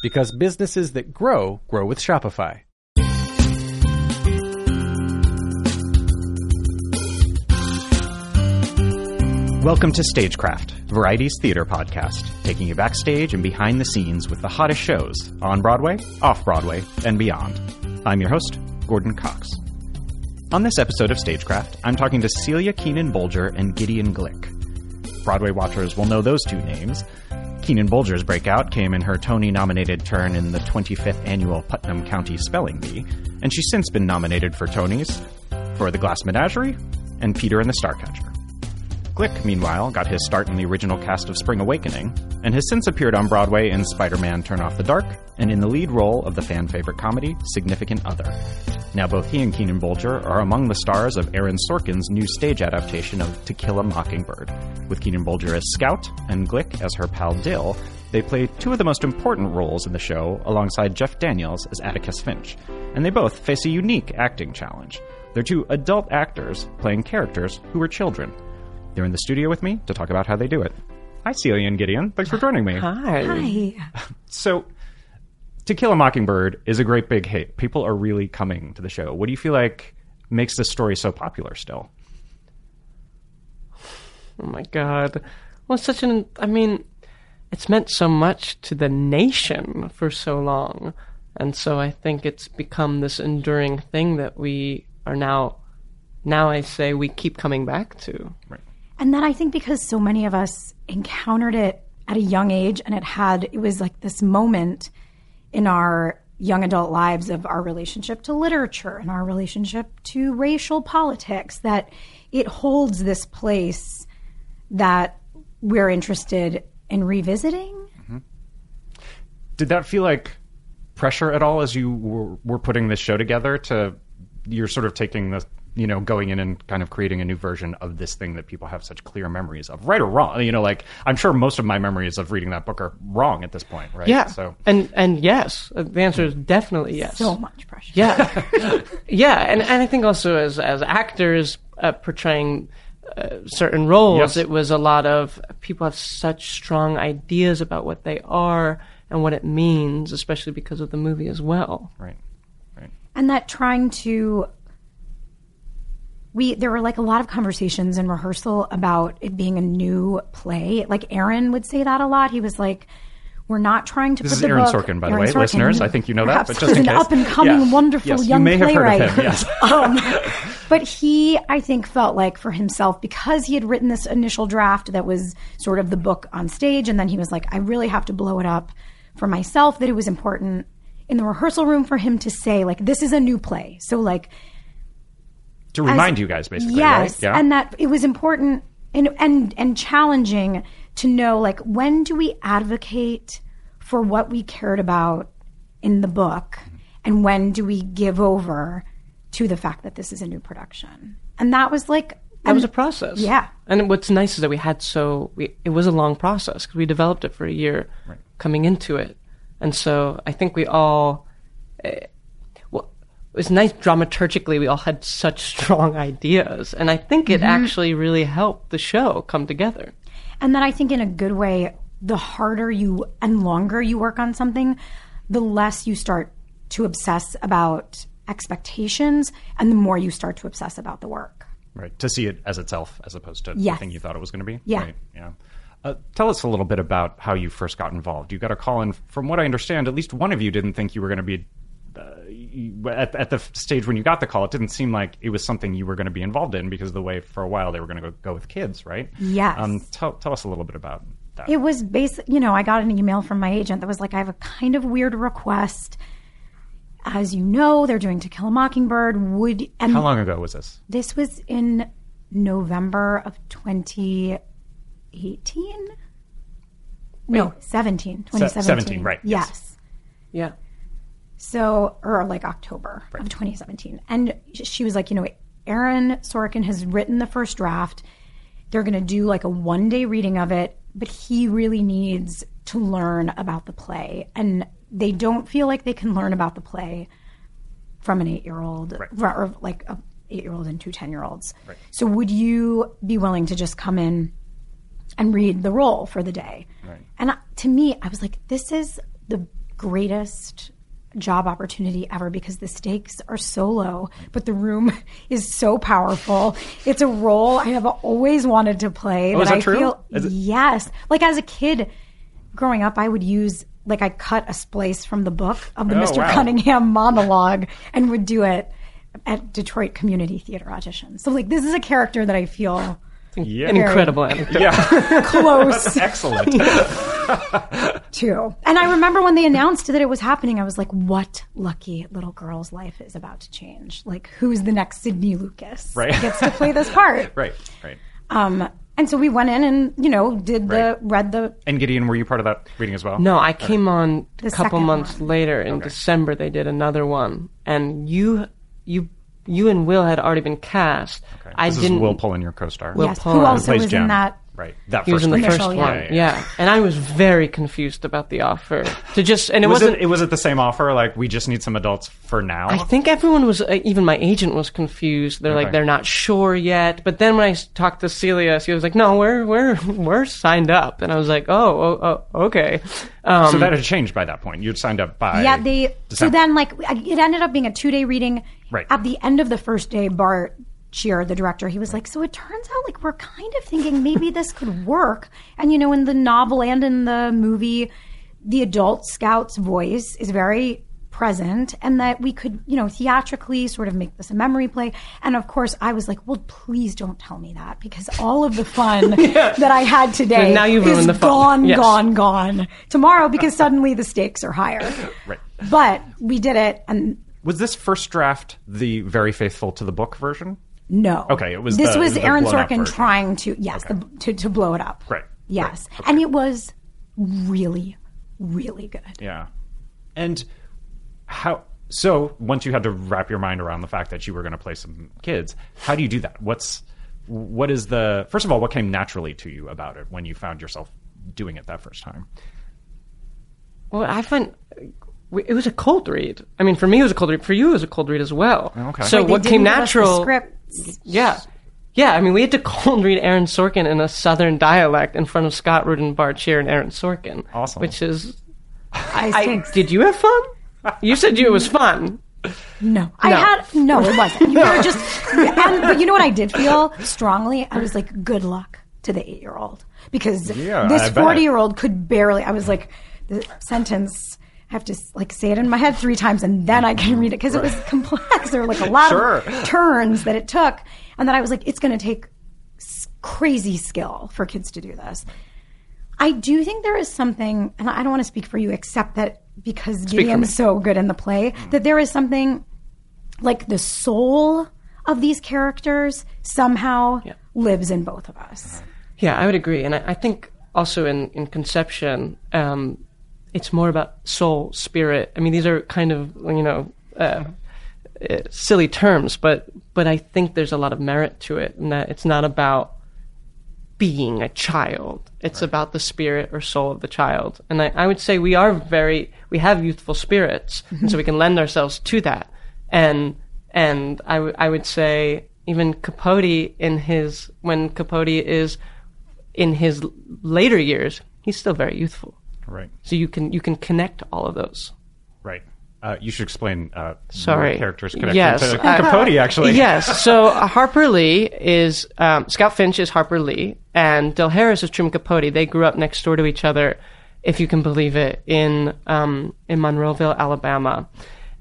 Because businesses that grow, grow with Shopify. Welcome to Stagecraft, Variety's theater podcast, taking you backstage and behind the scenes with the hottest shows on Broadway, off Broadway, and beyond. I'm your host, Gordon Cox. On this episode of Stagecraft, I'm talking to Celia Keenan Bolger and Gideon Glick. Broadway watchers will know those two names. Keenan Bolger's breakout came in her Tony nominated turn in the 25th annual Putnam County Spelling Bee, and she's since been nominated for Tonys for The Glass Menagerie and Peter and the Starcatcher. Glick, meanwhile, got his start in the original cast of Spring Awakening, and has since appeared on Broadway in Spider Man Turn Off the Dark, and in the lead role of the fan favorite comedy Significant Other. Now, both he and Keenan Bolger are among the stars of Aaron Sorkin's new stage adaptation of To Kill a Mockingbird. With Keenan Bolger as Scout and Glick as her pal Dill, they play two of the most important roles in the show alongside Jeff Daniels as Atticus Finch, and they both face a unique acting challenge. They're two adult actors playing characters who are children. They're in the studio with me to talk about how they do it. Hi, Celia and Gideon. Thanks for joining me. Hi. Hi. So, To Kill a Mockingbird is a great big hit. People are really coming to the show. What do you feel like makes this story so popular still? Oh my god. Well, it's such an. I mean, it's meant so much to the nation for so long. And so I think it's become this enduring thing that we are now. Now I say we keep coming back to. Right. And then I think because so many of us encountered it at a young age and it had, it was like this moment in our young adult lives of our relationship to literature and our relationship to racial politics that it holds this place that we're interested in revisiting. Mm-hmm. Did that feel like pressure at all as you were, were putting this show together? To you're sort of taking the you know going in and kind of creating a new version of this thing that people have such clear memories of, right or wrong. You know, like I'm sure most of my memories of reading that book are wrong at this point, right? Yeah. So And and yes, Uh, the answer is definitely yes. So much pressure. Yeah, yeah, and and I think also as as actors uh, portraying uh, certain roles, Yes. it was a lot of people have such strong ideas about what they are and what it means, especially because of the movie as well. right, right. and that trying to we there were like a lot of conversations in rehearsal about it being a new play. Like aaron would say that a lot. He was like we're not trying to This put is the Aaron book, Sorkin, by the way, Sorkin, listeners. I think you know that, but just in an up and coming Yeah. wonderful Yes, you young may have heard of playwright. him, yes. um, but he i think felt like for himself because he had written this initial draft that was sort of the book on stage and then he was like i really have to blow it up for myself that it was important in the rehearsal room for him to say like this is a new play. So like To remind you guys, basically. yes Right? Yeah. and that it was important and and and challenging to know like when do we advocate for what we cared about in the book and when do we give over to the fact that this is a new production and that was like That was a process. Yeah. And what's nice is that we had so we, it was a long process because we developed it for a year coming into it, and so I think we all. Eh, well, it was nice dramaturgically. We all had such strong ideas, and I think Mm-hmm. it actually really helped the show come together. And then I think in a good way, the harder you and longer you work on something, the less you start to obsess about expectations and the more you start to obsess about the work. Right. To see it as itself as opposed to Yes. the thing you thought it was going to be. Yeah. Right. Yeah. Uh, tell us a little bit about how you first got involved. You got a call in. From what I understand, at least one of you didn't think you were going to be. You- at, at the stage when you got the call, it didn't seem like it was something you were going to be involved in because of the way for a while they were going to go, go with kids, right? Yes. Um, tell, tell us a little bit about that. It was basically, you know, I got an email from my agent that was like, I have a kind of weird request. As you know, they're doing To Kill a Mockingbird. Would and how long ago was this? this was in November of 2018? No, 17. 2017. 17, right, yes. Yes. Yeah. So, or like October of 2017. And she was like, you know, Aaron Sorkin has written the first draft. They're going to do like a one day reading of it, but he really needs to learn about the play. And they don't feel like they can learn about the play from an eight year old or like a eight year old and two 10 year olds. So, would you be willing to just come in and read the role for the day. And to me, I was like, this is the greatest job opportunity ever because the stakes are so low, but the room is so powerful. It's a role I have always wanted to play. Oh, is that I true? feel it- yes. Like as a kid growing up, I would use like I cut a splice from the book of the Oh, Mr. wow. Cunningham monologue and would do it at Detroit Community Theater auditions. So like this is a character that I feel Yeah. An incredible anecdote. yeah. close Excellent. to. And I remember when they announced that it was happening, I was like, what lucky little girl's life is about to change? Like, who's the next Sydney Lucas Right. gets to play this part? right. Right. Um, and so we went in and, you know, did the, Right. read the, And Gideon, were you part of that reading as well? No, I came on a couple months one. later in December. They did another one, and you, you, you and Will had already been cast. I This didn't. is Will Pullen, your co-star. yes, Paul, who who also was Jem. in that. Right. That he was in the first Initial, one, yeah. yeah. And I was very confused about the offer to just, and it Was wasn't. it, it was it the same offer? Like we just need some adults for now. I think everyone was, uh, even my agent was confused. They're Okay. like, they're not sure yet. But then when I talked to Celia, she was like, no, we're, we're, we're signed up. And I was like, oh, oh, oh okay. Um, so that had changed by that point. You'd signed up by Yeah, they, so then like, it ended up being a two day reading. Right. At the end of the first day, Bart Sher, the director, he was like, so it turns out like we're kind of thinking maybe this could work. And you know, in the novel and in the movie, the adult scout's voice is very present and that we could, you know, theatrically sort of make this a memory play. And of course, I was like, well, please don't tell me that because all of the fun that I had today But now you've is ruined the fun. gone, Yes. gone, gone tomorrow because suddenly the stakes are higher. Right. But we did it and Was this first draft the very faithful to the book version? No. Okay, it was This the- was the Aaron Sorkin trying to yes, the, to to blow it up. Right, Yes. right, And it was really really good. Yeah. And how? So once you had to wrap your mind around the fact that you were going to play some kids, how do you do that? What's what is the first of all? What came naturally to you about it when you found yourself doing it that first time? Well, I find it was a cold read. I mean, for me, it was a cold read. For you, it was a cold read as well. Oh, okay. So Right, they what came give us the natural? scripts. Yeah, yeah. I mean, we had to cold read Aaron Sorkin in a Southern dialect in front of Scott Rudin, Bart Sher, and Aaron Sorkin. Awesome. Which is, I, I, think did you have fun? You said you, it was fun. no. I had no, it wasn't. You were just and, but you know what I did feel strongly? I was like, good luck to the eight year old. Because Yeah, this forty year old could barely I was like the sentence I have to like say it in my head three times and then I can read it because it was complex. There were like a lot Sure. of turns that it took, and then I was like, it's going to take s- crazy skill for kids to do this. I do think there is something, and I don't want to speak for you, except that because me. Gideon's so good in the play, that there is something like the soul of these characters somehow Yeah. lives in both of us. Yeah, I would agree, and I, I think also in in conception, um, it's more about soul, spirit. I mean, these are kind of you know uh, uh, silly terms, but but I think there's a lot of merit to it, and that it's not about being a child. It's about the spirit or soul of the child, and I, I would say we are very we have youthful spirits, and so we can lend ourselves to that, and and I, w- I would say even Capote in his when Capote is in his later years, he's still very youthful. Right. So you can you can connect all of those. Right. Uh, you should explain. Uh, Sorry. character's connection Yes. to Uh, Capote. Actually, yes. So uh, Harper Lee is um, Scout Finch is Harper Lee, and Dill Harris is Truman Capote. They grew up next door to each other, if you can believe it, in um, in Monroeville, Alabama,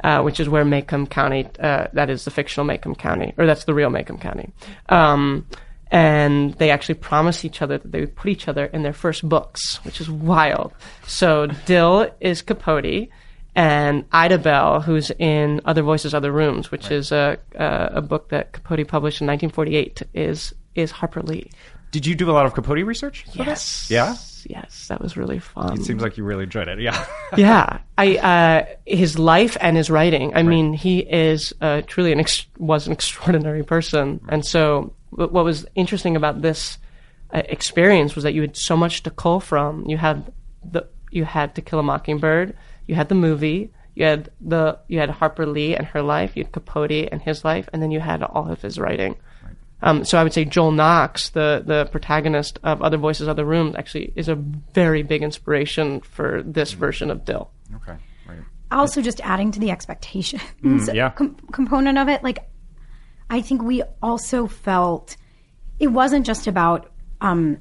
uh, which is where Maycomb County. Uh, that is the fictional Maycomb County, or that's the real Maycomb County. Um, and they actually promised each other that they would put each other in their first books, which is wild. So Dill is Capote and Idabel, who's in Other Voices, Other Rooms, which is a, a a book that Capote published in 1948, is is Harper Lee. Did you do a lot of Capote research? for this? Yes. Yeah. Yes, that was really fun. It seems like you really enjoyed it. Yeah. yeah, I uh, his life and his writing. I mean, he is uh, truly an ex- was an extraordinary person, and so what was interesting about this uh, experience was that you had so much to cull from. You had the you had To Kill a Mockingbird, you had the movie, you had the you had Harper Lee and her life, you had Capote and his life, and then you had all of his writing. Um, so I would say Joel Knox, the the protagonist of Other Voices, Other Rooms, actually is a very big inspiration for this version of Dill. okay. Right. also just adding to the expectations yeah. com- component of it like i think we also felt it wasn't just about um,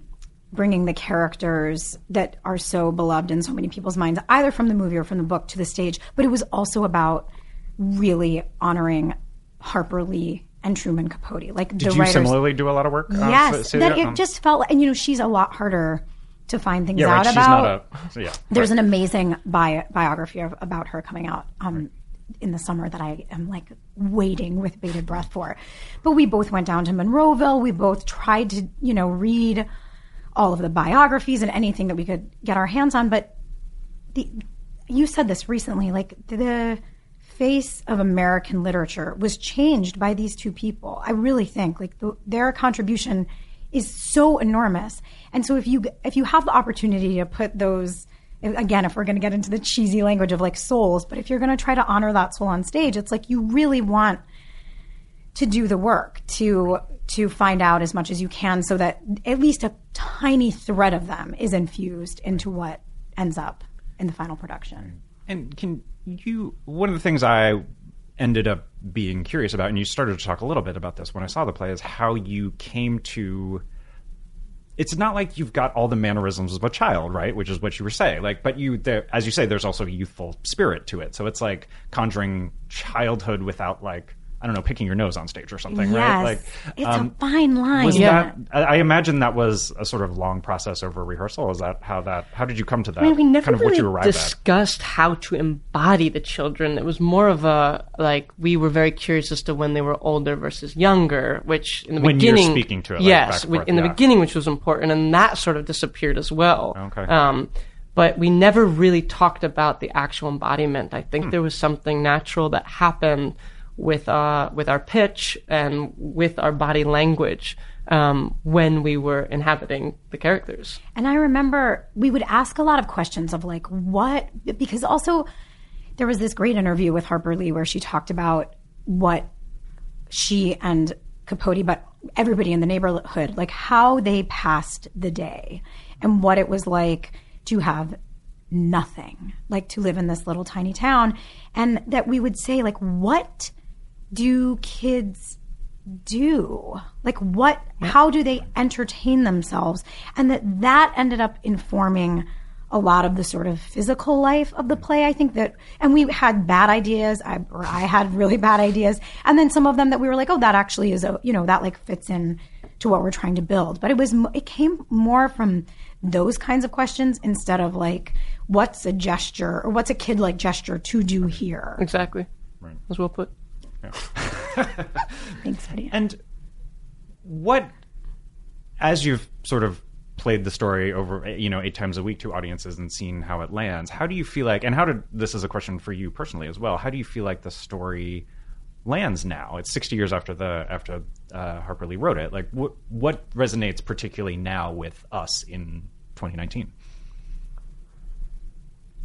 bringing the characters that are so beloved in so many people's minds either from the movie or from the book to the stage but it was also about really honoring harper lee and truman capote like Did the you writers similarly do a lot of work? uh, yes so that yeah, it um, just felt and you know she's a lot harder to find things yeah, right. out She's about not a. yeah. there's an amazing bi- biography of, about her coming out um, in the summer that I am like waiting with bated breath for. But we both went down to Monroeville. We both tried to, you know, read all of the biographies and anything that we could get our hands on. But the, you said this recently, like the face of American literature was changed by these two people. I really think like the, their contribution is so enormous. And so if you if you have the opportunity to put those again, if we're going to get into the cheesy language of like souls, but if you're going to try to honor that soul on stage, it's like you really want to do the work to to find out as much as you can so that at least a tiny thread of them is infused into what ends up in the final production. And can you? One of the things I ended up being curious about, and you started to talk a little bit about this when I saw the play, is how you came to. It's not like you've got all the mannerisms of a child, right? Which is what you were saying. Like, but you, there, as you say, there's also a youthful spirit to it. So it's like conjuring childhood without like I don't know, picking your nose on stage or something, right? Yes. Like, it's um, a fine line. was Yeah. that? I I imagine that was a sort of long process over rehearsal. Is that how that? How did you come to that? I mean, we never kind of really what you arrived at. discussed how to embody the children. It was more of a like we were very curious as to when they were older versus younger, which in the When you're beginning, speaking to it, like, yes, we- forth, in the beginning, which was important, and that sort of disappeared as well. Okay. Um, but we never really talked about the actual embodiment. I Hmm. think there was something natural that happened with uh with our pitch and with our body language um, when we were inhabiting the characters. And I remember we would ask a lot of questions of like, what? Because also, there was this great interview with Harper Lee where she talked about what she and Capote, but everybody in the neighborhood, like how they passed the day and what it was like to have nothing, like to live in this little tiny town. And that we would say, like, what do kids do like what how do they entertain themselves and that that ended up informing a lot of the sort of physical life of the play i think that and we had bad ideas I, or i had really bad ideas and then some of them that we were like oh that actually is a you know that like fits in to what we're trying to build but it was it came more from those kinds of questions instead of like what's a gesture or what's a kid like gesture to do here Exactly. Right. As well put. Thanks Lydia. And what, as you've sort of played the story over, you know, eight times a week to audiences and seen how it lands, how do you feel like, and how did, this is a question for you personally as well, how do you feel like the story lands now? It's 60 years after the, after uh, Harper Lee wrote it. Like, what, what resonates particularly now with us in 2019?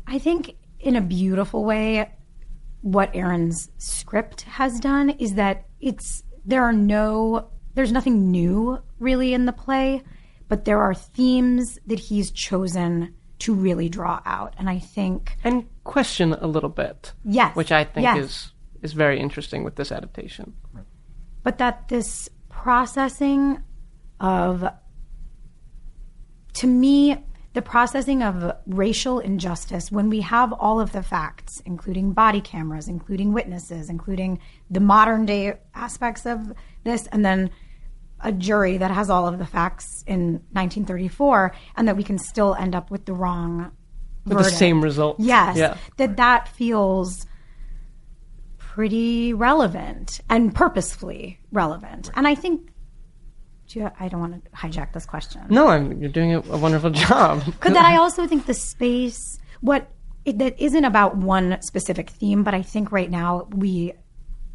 I think in a beautiful way, what Aaron's script has done is that it's there are no there's nothing new really in the play, but there are themes that he's chosen to really draw out. And I think and question a little bit. Yes, which I think yes. is is very interesting with this adaptation. but that this processing of to me the processing of racial injustice when we have all of the facts including body cameras including witnesses including the modern day aspects of this and then a jury that has all of the facts in 1934 and that we can still end up with the wrong With the same result. Yes. Yeah. That that feels pretty relevant and purposefully relevant. And I think do you- I don't want to hijack this question. No, I'm, you're doing a, a wonderful job. But that I also think the space, what it, that isn't about one specific theme, but I think right now we,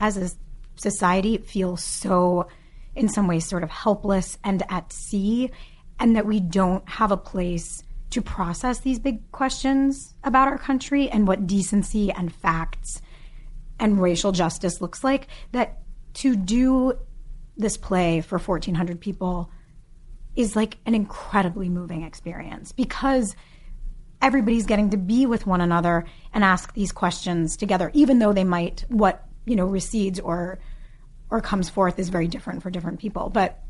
as a society, feel so, in some ways, sort of helpless and at sea, and that we don't have a place to process these big questions about our country and what decency and facts and racial justice looks like. That to do this play for 1,400 people is like an incredibly moving experience because everybody's getting to be with one another and ask these questions together even though they might what you know recedes or or comes forth is very different for different people. But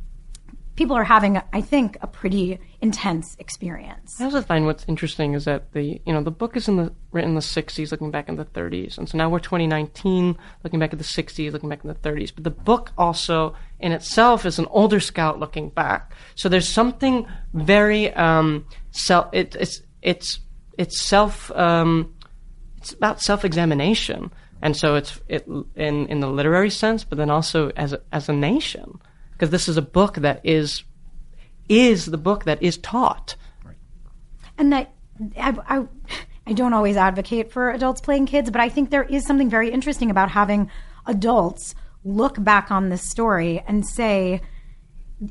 people are having i think a pretty intense experience I also find what's interesting is that the you know the book is in the written in the 60s, looking back in the 30s, and so now we're 2019, looking back at the 60s, looking back in the 30s. But the book also in itself is an older scout looking back. So there's something very um, self. It, it's it's it's self. Um, it's about self-examination, and so it's it in in the literary sense, but then also as a, as a nation, because this is a book that is is the book that is taught. and that I, I, I don't always advocate for adults playing kids, but I think there is something very interesting about having adults look back on this story and say,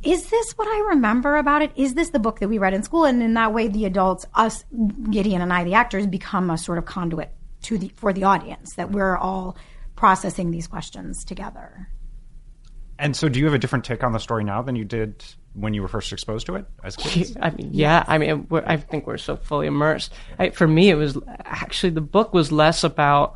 is this what I remember about it? Is this the book that we read in school? And in that way, the adults, us, Gideon and I, the actors, become a sort of conduit to the for the audience that we're all processing these questions together. And so, do you have a different take on the story now than you did when you were first exposed to it as kids? I mean, yeah. I mean, we're, I think we're so fully immersed. I, for me, it was actually the book was less about.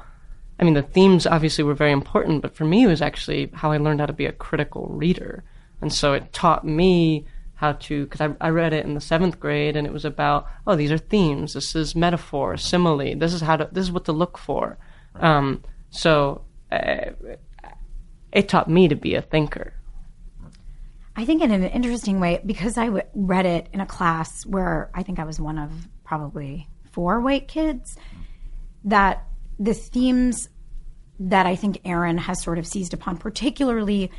I mean, the themes obviously were very important, but for me, it was actually how I learned how to be a critical reader, and so it taught me how to because I, I read it in the seventh grade, and it was about oh, these are themes. This is metaphor, simile. This is how to. This is what to look for. Um, so. Uh, it taught me to be a thinker. I think in an interesting way because I w- read it in a class where I think I was one of probably four white kids. That the themes that I think Aaron has sort of seized upon, particularly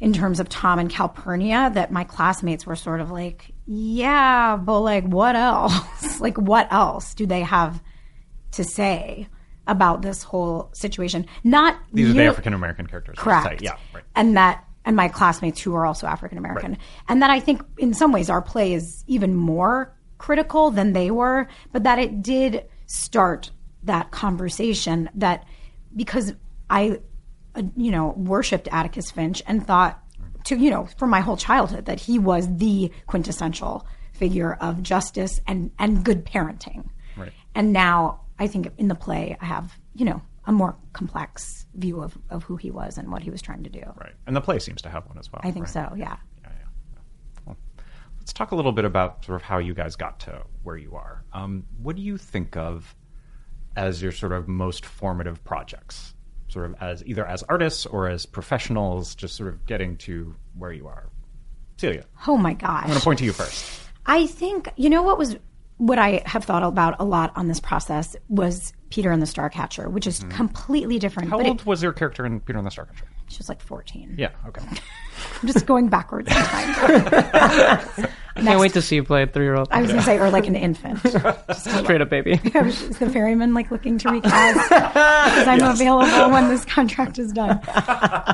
in terms of Tom and Calpurnia, that my classmates were sort of like, yeah, but like, what else? like, what else do they have to say about this whole situation? Not These are the African American characters. Correct. Yeah, right. And that and my classmates who are also African American. Right. And that I think in some ways our play is even more critical than they were, but that it did start that conversation that because I uh, you know worshipped Atticus Finch and thought to you know for my whole childhood that he was the quintessential figure of justice and and good parenting. Right. And now I think in the play I have, you know, a more complex view of, of who he was and what he was trying to do. Right. And the play seems to have one as well. I think right? so, yeah. Yeah, yeah. Well, let's talk a little bit about sort of how you guys got to where you are. Um, what do you think of as your sort of most formative projects? Sort of as either as artists or as professionals, just sort of getting to where you are. Celia, Oh my gosh. I'm going to point to you first. I think you know what was what I have thought about a lot on this process was Peter and the Starcatcher, which is completely different. How but old it, was your character in Peter and the Starcatcher? she was like fourteen. Yeah. Okay. I'm just going backwards in time. I can't wait to see you play a three-year-old. I was going to say, or like an infant. Just Straight up baby. is the ferryman like looking to recast because I'm available when this contract is done.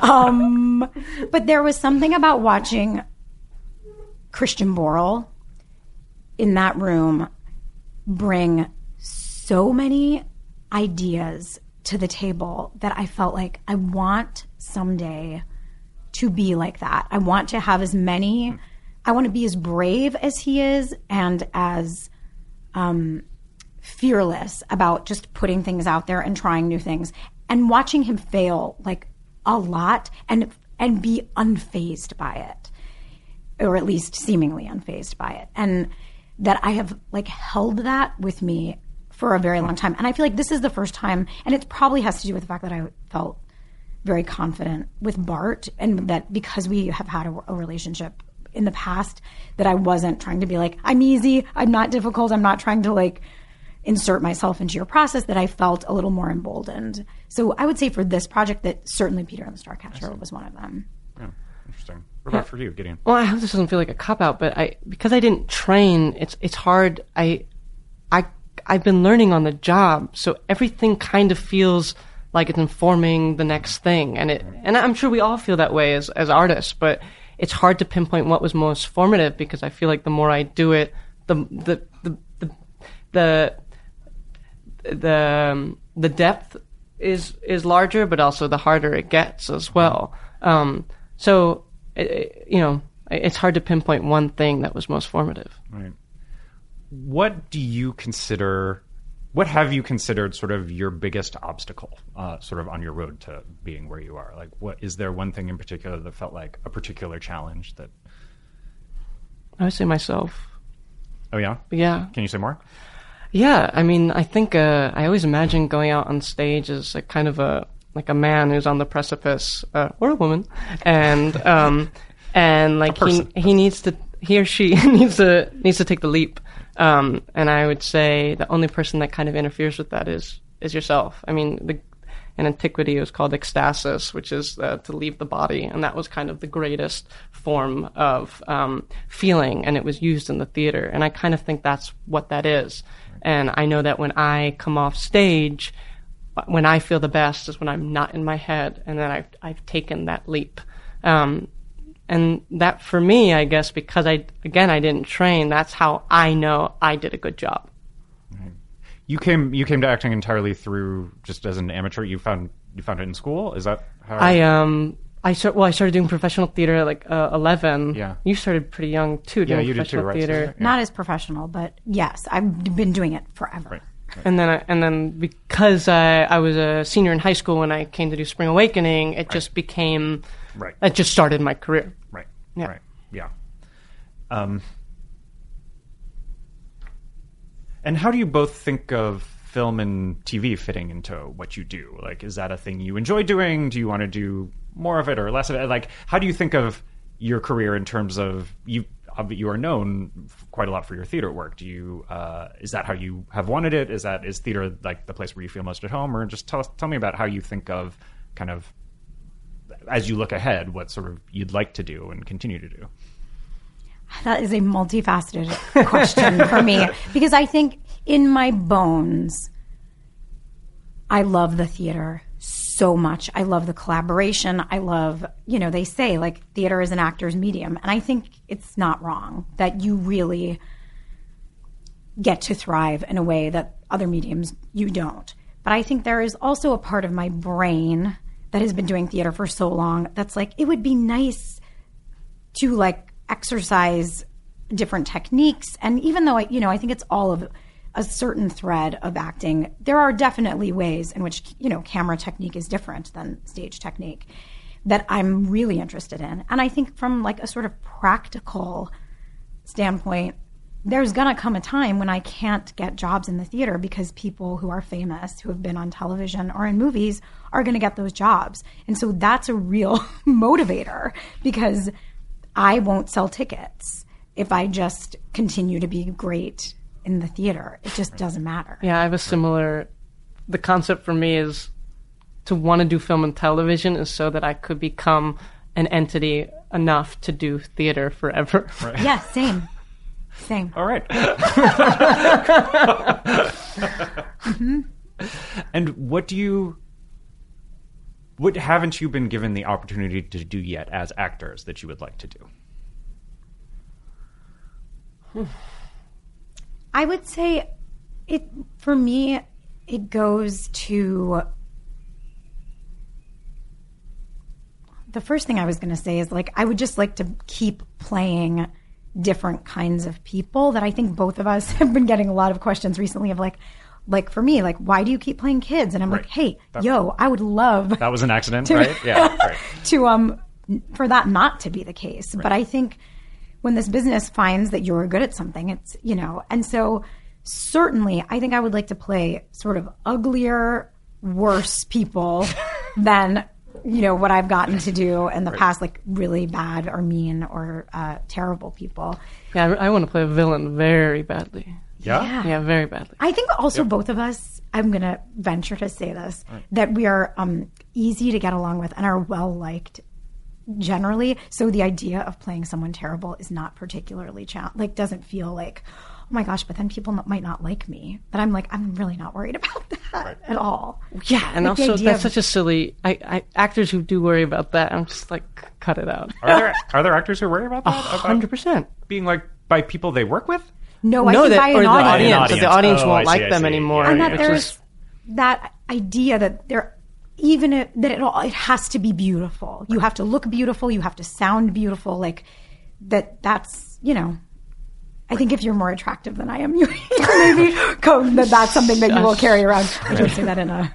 Um, but there was something about watching Christian Borle in that room bring so many ideas to the table that I felt like I want someday to be like that. I want to have as many I want to be as brave as he is and as um, fearless about just putting things out there and trying new things and watching him fail like a lot and and be unfazed by it or at least seemingly unfazed by it and that I have like held that with me for a very long time and I feel like this is the first time and it probably has to do with the fact that I felt very confident with Bart and that because we have had a, a relationship in the past that I wasn't trying to be like I'm easy, I'm not difficult, I'm not trying to like insert myself into your process that I felt a little more emboldened. So I would say for this project that certainly Peter and the Starcatcher was one of them. Yeah, interesting. What about for you, Gideon? Well, I hope this doesn't feel like a cop out, but I because I didn't train, it's it's hard. I I I've been learning on the job, so everything kind of feels like it's informing the next thing, and it and I'm sure we all feel that way as as artists, but it's hard to pinpoint what was most formative because I feel like the more I do it, the the the the, the the um, the depth is is larger, but also the harder it gets as well. Um, so it, it- you know, it's hard to pinpoint one thing that was most formative. Right. What do you consider? What have you considered sort of your biggest obstacle, uh, sort of on your road to being where you are? Like, what is there one thing in particular that felt like a particular challenge? That I would say myself. oh yeah, yeah, can you say more? Yeah, I mean, I think uh, I always imagine going out on stage as a kind of a like a man who's on the precipice, uh, or a woman, and um, and like he he needs to he or she needs to needs to take the leap. Um, and I would say the only person that kind of interferes with that is is yourself. I mean, the in antiquity it was called ecstasis, which is uh, to leave the body, and that was kind of the greatest form of um, feeling, and it was used in the theater. And I kind of think that's what that is. And I know that when I come off stage, when I feel the best is when I'm not in my head, and then I've I've taken that leap. Um, and that for me, I guess, because I again I didn't train, that's how I know I did a good job. You came you came to acting entirely through just as an amateur. You found you found it in school. Is that how? I um I start well I started doing professional theater at like uh, eleven. Yeah. you started pretty young too. yeah, Doing you did too, right? theater. So, yeah. Not as professional, but yes, I've been doing it forever. Right. And then, I, and then, because I, I was a senior in high school when I came to do Spring Awakening, it just became, Right. it just started my career. Right. Yeah. Right. Yeah. Um, and how do you both think of film and TV fitting into what you do? Like, is that a thing you enjoy doing? Do you want to do more of it or less of it? Like, how do you think of your career in terms of you? You are known quite a lot for your theater work. Do you? Uh, is that how you have wanted it? Is that is theater like the place where you feel most at home? Or just tell tell me about how you think of kind of as you look ahead, what sort of you'd like to do and continue to do. That is a multifaceted question for me because I think in my bones, I love the theater so much. I love the collaboration. I love, you know, they say like theater is an actor's medium. And I think it's not wrong that you really get to thrive in a way that other mediums you don't. But I think there is also a part of my brain that has been doing theater for so long that's like, it would be nice to like exercise different techniques and even though I you know I think it's all of a certain thread of acting there are definitely ways in which you know camera technique is different than stage technique that I'm really interested in and I think from like a sort of practical standpoint there's going to come a time when I can't get jobs in the theater because people who are famous, who have been on television or in movies, are going to get those jobs. And so that's a real motivator because I won't sell tickets if I just continue to be great in the theater. It just doesn't matter. Yeah, I have a similar. The concept for me is to want to do film and television is so that I could become an entity enough to do theater forever. Yeah, same. Same. All right. And what do you what haven't you been given the opportunity to do yet as actors that you would like to do? I would say it for me it goes to the first thing I was going to say is like I would just like to keep playing different kinds of people that I think both of us have been getting a lot of questions recently of like, like for me, like, why do you keep playing kids? And I'm like, hey, yo, I would love That was an accident, right? Yeah. Right. to um for that not to be the case. But I think when this business finds that you're good at something, it's you know, and so certainly I think I would like to play sort of uglier, worse people than you know what I've gotten to do in the past, like really bad or mean or uh, terrible people. Yeah, I, I want to play a villain very badly. Yeah. Yeah, very badly. I think also both of us, I'm going to venture to say this, that we are um, easy to get along with and are well liked generally. So the idea of playing someone terrible is not particularly cha- like doesn't feel like, oh my gosh, but then people not, might not like me. But I'm like, I'm really not worried about that at all. Yeah, and Like also that's of- such a silly. I, I actors who do worry about that, I'm just like, cut it out. Are there are there actors who worry about that? Hundred percent. being like by people they work with? No, I No, think that by or an the audience. audience, that audience. the audience Oh, won't see, like them see. anymore. and that which there's is- that idea that there even it, that it all it has to be beautiful you have to look beautiful you have to sound beautiful like that that's you know I think if you're more attractive than I am, you maybe go, that that's something that you will carry around. I don't say that in a.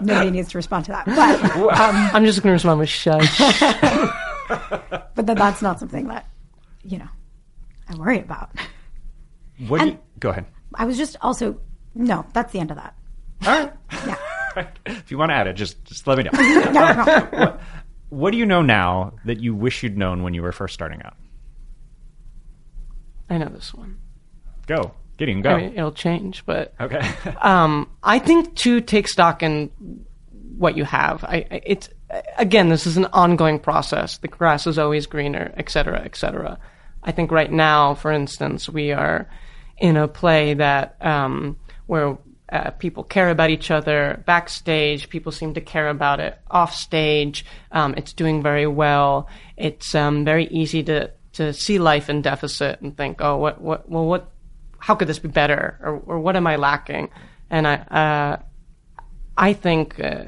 Nobody needs to respond to that, but um, I'm just going to respond with shush. but that that's not something that you know I worry about. What And- you, go ahead. I was just also no, that's the end of that. All right. Yeah, if you want to add it, just just let me know. no, no. what do you know now that you wish you'd known when you were first starting out? I know this one. Go. Gideon, go. I mean, it'll change, but okay. um, I think to take stock in what you have. I, I- it's again, this is an ongoing process. The grass is always greener, et cetera, et cetera. I think right now, for instance, we are in a play that um, where uh, people care about each other backstage. People seem to care about it offstage. Um, it's doing very well. It's um, very easy to to see life in deficit and think, oh, what, what, well, what, how could this be better, or, or what am I lacking? And I, uh, I think, uh,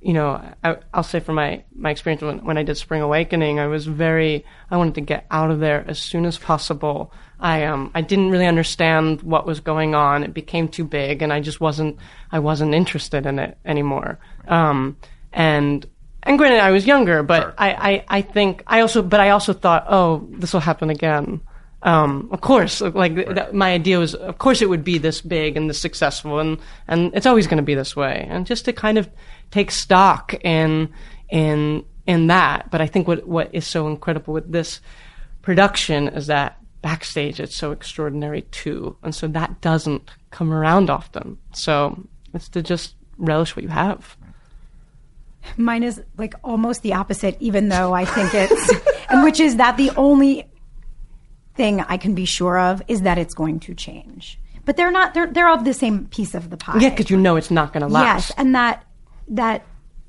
you know, I, I'll say from my, my experience when, when I did Spring Awakening, I was very, I wanted to get out of there as soon as possible. I, um, I didn't really understand what was going on. It became too big and I just wasn't, I wasn't interested in it anymore. Um, and, and granted, I was younger, but I, I, I think I also, but I also thought, oh, this will happen again. Um, of course, like that, my idea was, of course, it would be this big and this successful, and and it's always going to be this way. And just to kind of take stock in in in that. But I think what what is so incredible with this production is that backstage it's so extraordinary too, and so that doesn't come around often. So it's to just relish what you have. Mine is like almost the opposite, even though I think it's, and which is that the only thing I can be sure of is that it's going to change. But they're not. They're they're of the same piece of the pie. Yeah, because you know it's not going to last. Yes, and that that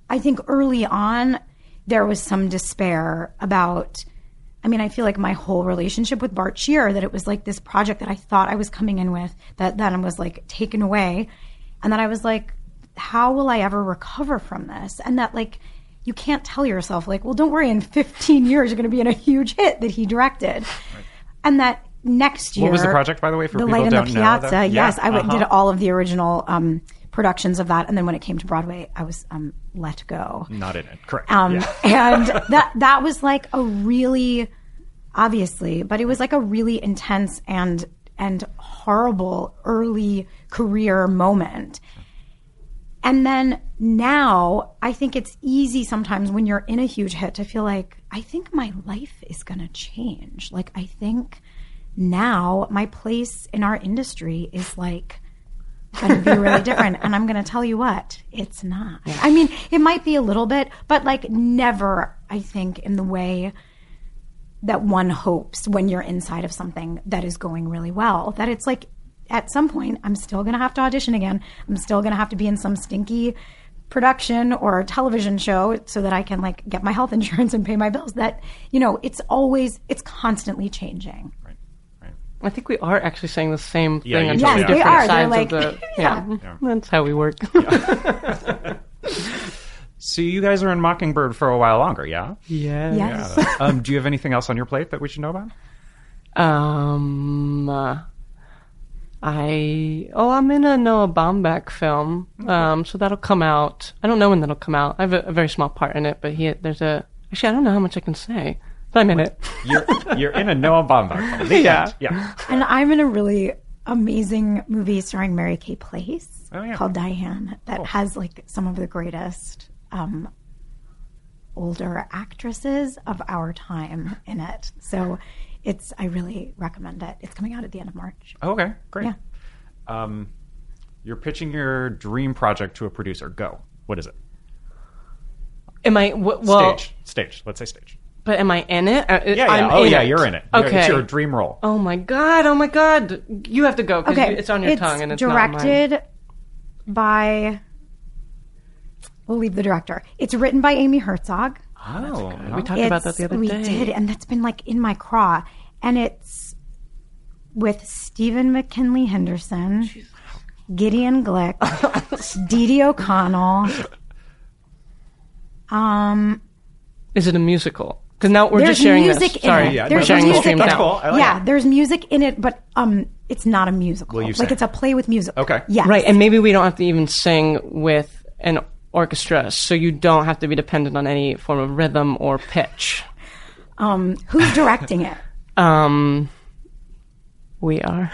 I think early on there was some despair about. I mean, I feel like my whole relationship with Bart Sher that it was like this project that I thought I was coming in with that then was like taken away, and that I was like, how will I ever recover from this? And that like you can't tell yourself like, well, don't worry, in 15 years you're going to be in a huge hit that he directed, and that next year What was the project, by the way, for the people Light in the don't know, Piazza? though? Yeah, Yes, I uh-huh. did all of the original um, productions of that, and then when it came to Broadway, I was um, let go. Not in it. Correct. Um, yeah. and that that was like a really obviously, but it was like a really intense and and horrible early career moment. And then now I think it's easy sometimes when you're in a huge hit to feel like I think my life is going to change. Like I think now my place in our industry is like going to be really different. And I'm going to tell you what, it's not. I mean, it might be a little bit, but like never, I think, in the way that one hopes when you're inside of something that is going really well. That it's like at some point, I'm still going to have to audition again. I'm still going to have to be in some stinky production or a television show so that I can like get my health insurance and pay my bills. That, you know, it's always, it's constantly changing. I think we are actually saying the same Yeah, thing you on totally two. Yes, they different are. They're sides like- of the. Yeah, that's how we work. So you guys are in Mockingbird for a while longer, yeah? yeah. Yes. um, do you have anything else on your plate that we should know about? Um, uh, I oh, I'm in a Noah Baumbach film. Um, so that'll come out. I don't know when that'll come out. I have a, a very small part in it, but he there's a actually I don't know how much I can say, but I'm in it. You're you're in a Noah Baumbach film. The Yeah. end. Yeah. And I'm in a really amazing movie starring Mary Kay Place Oh, yeah. called Diane that has like some of the greatest um, older actresses of our time in it. So it's I really recommend it. It's coming out at the end of March. Okay. Great. Yeah. Um, you're pitching your dream project to a producer. Go. What is it? Am I w- well? stage. Stage. Let's say stage. But am I in it? Uh, Yeah. Yeah. I'm oh, in yeah. it. You're in it. You're- Okay. It's your dream role. Oh my god! Oh my god! You have to go because Okay, it's on your it's tongue and it's not mine. directed by. We'll leave the director. It's written by Amy Herzog. Oh. We talked about that the other we day. We did, and that's been like in my craw. And it's with Stephen McKinley Henderson, Gideon Glick, Dee Dee O'Connell. Um, Is it a musical? Because now we're there's just sharing music this. in Sorry, it. Yeah, we're there's sharing the music stream in That's it. now. cool. I like yeah, it. there's music in it, but um, it's not a musical. Will you like sing? it's a play with music. Okay. Yeah. Right, and maybe we don't have to even sing with an orchestra, so you don't have to be dependent on any form of rhythm or pitch. Um, who's directing it? Um, we are.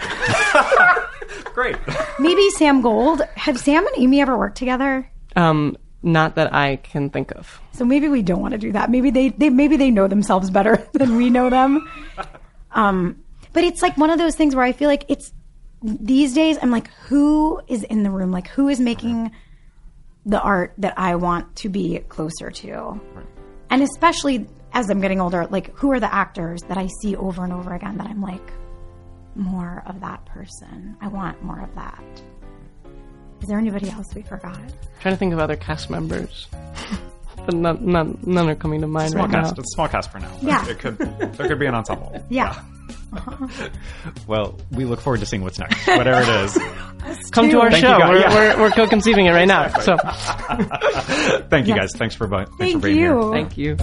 Great. Maybe Sam Gold. Have Sam and Amy ever worked together? Um, not that I can think of. So maybe we don't want to do that. Maybe they, they maybe they know themselves better than we know them. Um, but it's like one of those things where I feel like it's these days. I'm like, who is in the room? Like, who is making the art that I want to be closer to? And especially as I'm getting older, like, who are the actors that I see over and over again that I'm like, more of that person. I want more of that. Is there anybody else we forgot? trying to think of other cast members, but none, none, none are coming to mind Small right cast. now. It's a small cast for now. Yeah. It could. There could be an ensemble. Yeah. Well, we look forward to seeing what's next, whatever it is. Come to our Thank show. we're, Yeah. we're, we're co-conceiving it right now. So Thank you, Yes. guys. Thanks for, bu- thanks for Thank being you. here. thank you.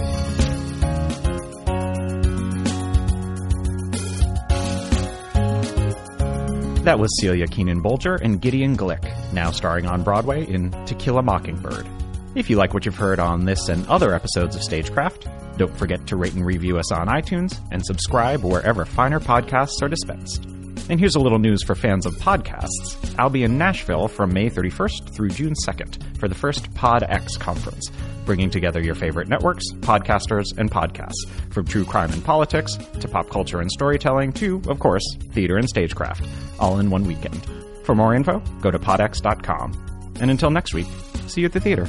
That was Celia Keenan Bolger and Gideon Glick, now starring on Broadway in To Kill a Mockingbird. If you like what you've heard on this and other episodes of Stagecraft, don't forget to rate and review us on iTunes and subscribe wherever finer podcasts are dispensed. And here's a little news for fans of podcasts. I'll be in Nashville from May 31st through June 2nd for the first PodX conference, bringing together your favorite networks, podcasters, and podcasts, from true crime and politics to pop culture and storytelling to, of course, theater and stagecraft, all in one weekend. For more info, go to podx.com. And until next week, see you at the theater.